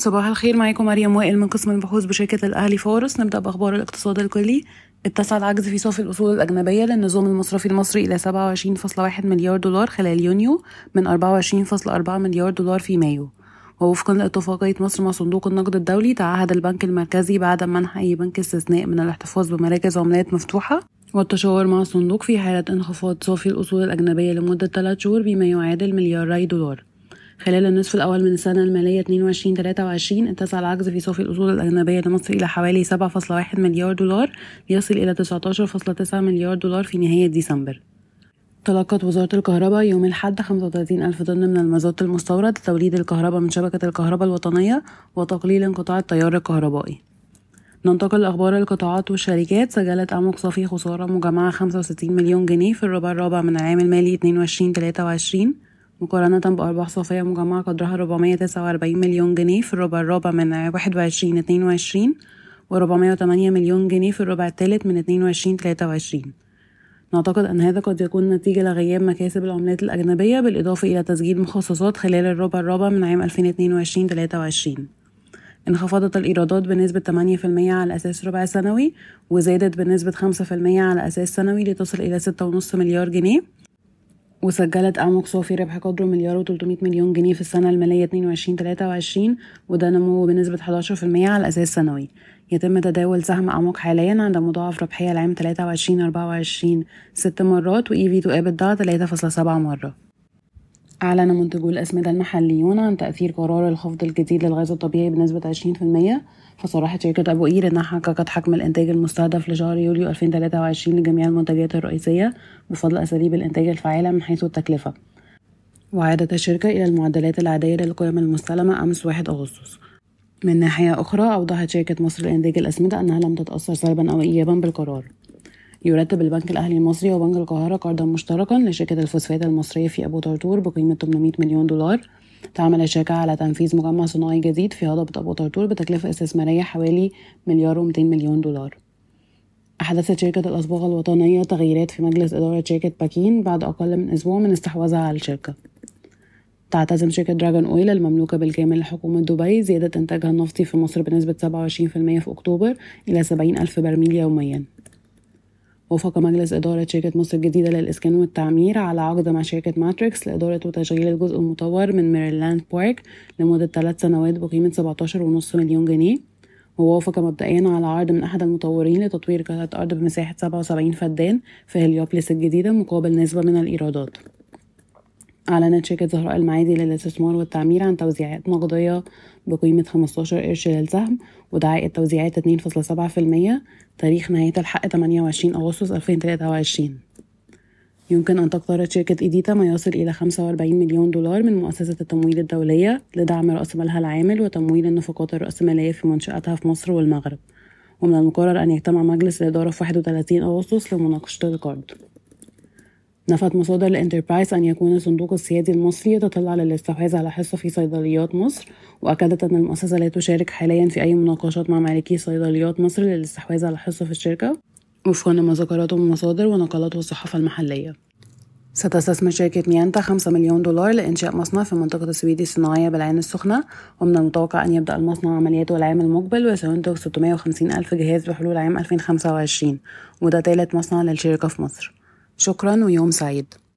صباح الخير معاكم مريم وائل من قسم البحوث بشركة الأهلي فورس نبدأ بأخبار الاقتصاد الكلي. اتسع العجز في صافي الأصول الأجنبية للنظام المصرفي المصري إلى 27.1 مليار دولار خلال يونيو من 24.4 مليار دولار في مايو. ووفقا لاتفاقية مصر مع صندوق النقد الدولي تعهد البنك المركزي بعد منح أي بنك استثناء من الاحتفاظ بمراكز عملات مفتوحة. والتشاور مع الصندوق في حالة انخفاض صافي الأصول الأجنبية لمدة 3 شهور بما يعادل ملياري دولار. خلال النصف الأول من السنة المالية 22-23 اتسع العجز في صافي الأصول الأجنبية لمصر إلى حوالي 7.1 مليار دولار ليصل إلى 19.9 مليار دولار في نهاية ديسمبر. تلقت وزارة الكهرباء يوم الأحد 35 ألف طن من المازوت المستورد لتوليد الكهرباء من شبكة الكهرباء الوطنية وتقليل انقطاع التيار الكهربائي. ننتقل لأخبار القطاعات والشركات. سجلت أعمق صافي خسارة مجمعة 65 مليون جنيه في الربع الرابع من العام المالي 22-23 مقارنة بأرباح صافية مجمعة قدرها 449 مليون جنيه في الربع الرابع من 21 22 و 408 مليون جنيه في الربع الثالث من 22 23 نعتقد أن هذا قد يكون نتيجة لغياب مكاسب العملات الأجنبية بالإضافة إلى تسجيل مخصصات خلال الربع الرابع من عام 2022 23 انخفضت الإيرادات بنسبة 8% على أساس ربع سنوي وزادت بنسبة 5% على أساس سنوي لتصل إلى 6.5 مليار جنيه. وسجلت أعمق صافي ربح قدره مليار و300 مليون جنيه في السنة المالية 22-23 وده نمو بنسبة 11% على أساس سنوي. يتم تداول سهم أعمق حاليا عند مضاعف ربحية العام 23-24 ست مرات و EV to EBITDA 3.7 مرة. أعلن منتجو الأسمدة المحليون عن تأثير قرار الخفض الجديد للغاز الطبيعي بنسبة 20% فصرحت شركة أبو قير إنها حققت حجم الإنتاج المستهدف لشهر يوليو 2023 لجميع المنتجات الرئيسية بفضل أساليب الإنتاج الفعالة من حيث التكلفة. وعادت الشركة إلى المعدلات العادية للقيم المستلمة أمس 1 أغسطس. من ناحية أخرى أوضحت شركة مصر لإنتاج الأسمدة أنها لم تتأثر سلبا أو إيجابا بالقرار. يرتب البنك الأهلي المصري وبنك القاهرة قرضا مشتركا لشركة الفوسفات المصرية في أبو طرطور بقيمة 800 مليون دولار. تعمل الشركة على تنفيذ مجمع صناعي جديد في هضبة أبو طرطور بتكلفة استثمارية حوالي مليار ومتين مليون دولار. أحدثت شركة الأصباغ الوطنية تغييرات في مجلس إدارة شركة باكين بعد أقل من أسبوع من استحواذها على الشركة. تعتزم شركة دراجون أويل المملوكة بالكامل لحكومة دبي زيادة إنتاجها النفطي في مصر بنسبة 27% في أكتوبر إلى 70 ألف برميل يومياً. وافق مجلس إدارة شركة مصر الجديدة للإسكان والتعمير على عقد مع شركة ماتريكس لإدارة وتشغيل الجزء المطور من ميريلاند بارك لمدة ثلاث سنوات بقيمة 17.5 مليون جنيه. ووافق مبدئيا على عرض من أحد المطورين لتطوير قطعة أرض بمساحة 77 فدان في هليوبلس الجديدة مقابل نسبة من الإيرادات. أعلنت شركة زهراء المعادي للاستثمار والتعمير عن توزيعات نقدية بقيمة 15 قرش للسهم ودعاية توزيعات 2.7% تاريخ نهاية الحق 28 أغسطس 2023 يمكن أن تقترض شركة إيديتا ما يصل إلى 45 مليون دولار من مؤسسة التمويل الدولية لدعم رأس مالها العامل وتمويل النفقات الرأسمالية في منشأتها في مصر والمغرب. ومن المقرر أن يجتمع مجلس الإدارة في 31 أغسطس لمناقشة القرض نفت مصادر ل Enterprise أن يكون الصندوق السيادي المصري يتطلع للاستحواذ على حصة في صيدليات مصر وأكدت أن المؤسسة لا تشارك حاليا في أي مناقشات مع مالكي صيدليات مصر للاستحواذ على حصة في الشركة. وفقا لما ذكرته المصادر ونقلته الصحافة المحلية. ستستثمر شركة ميانتا 5 مليون دولار لإنشاء مصنع في منطقة السويدي الصناعية بالعين السخنة ومن المتوقع أن يبدأ المصنع عملياته العام المقبل وسينتج 650 ألف جهاز بحلول عام 2025 وده ثالث مصنع للشركة في مصر. شكرا ويوم سعيد.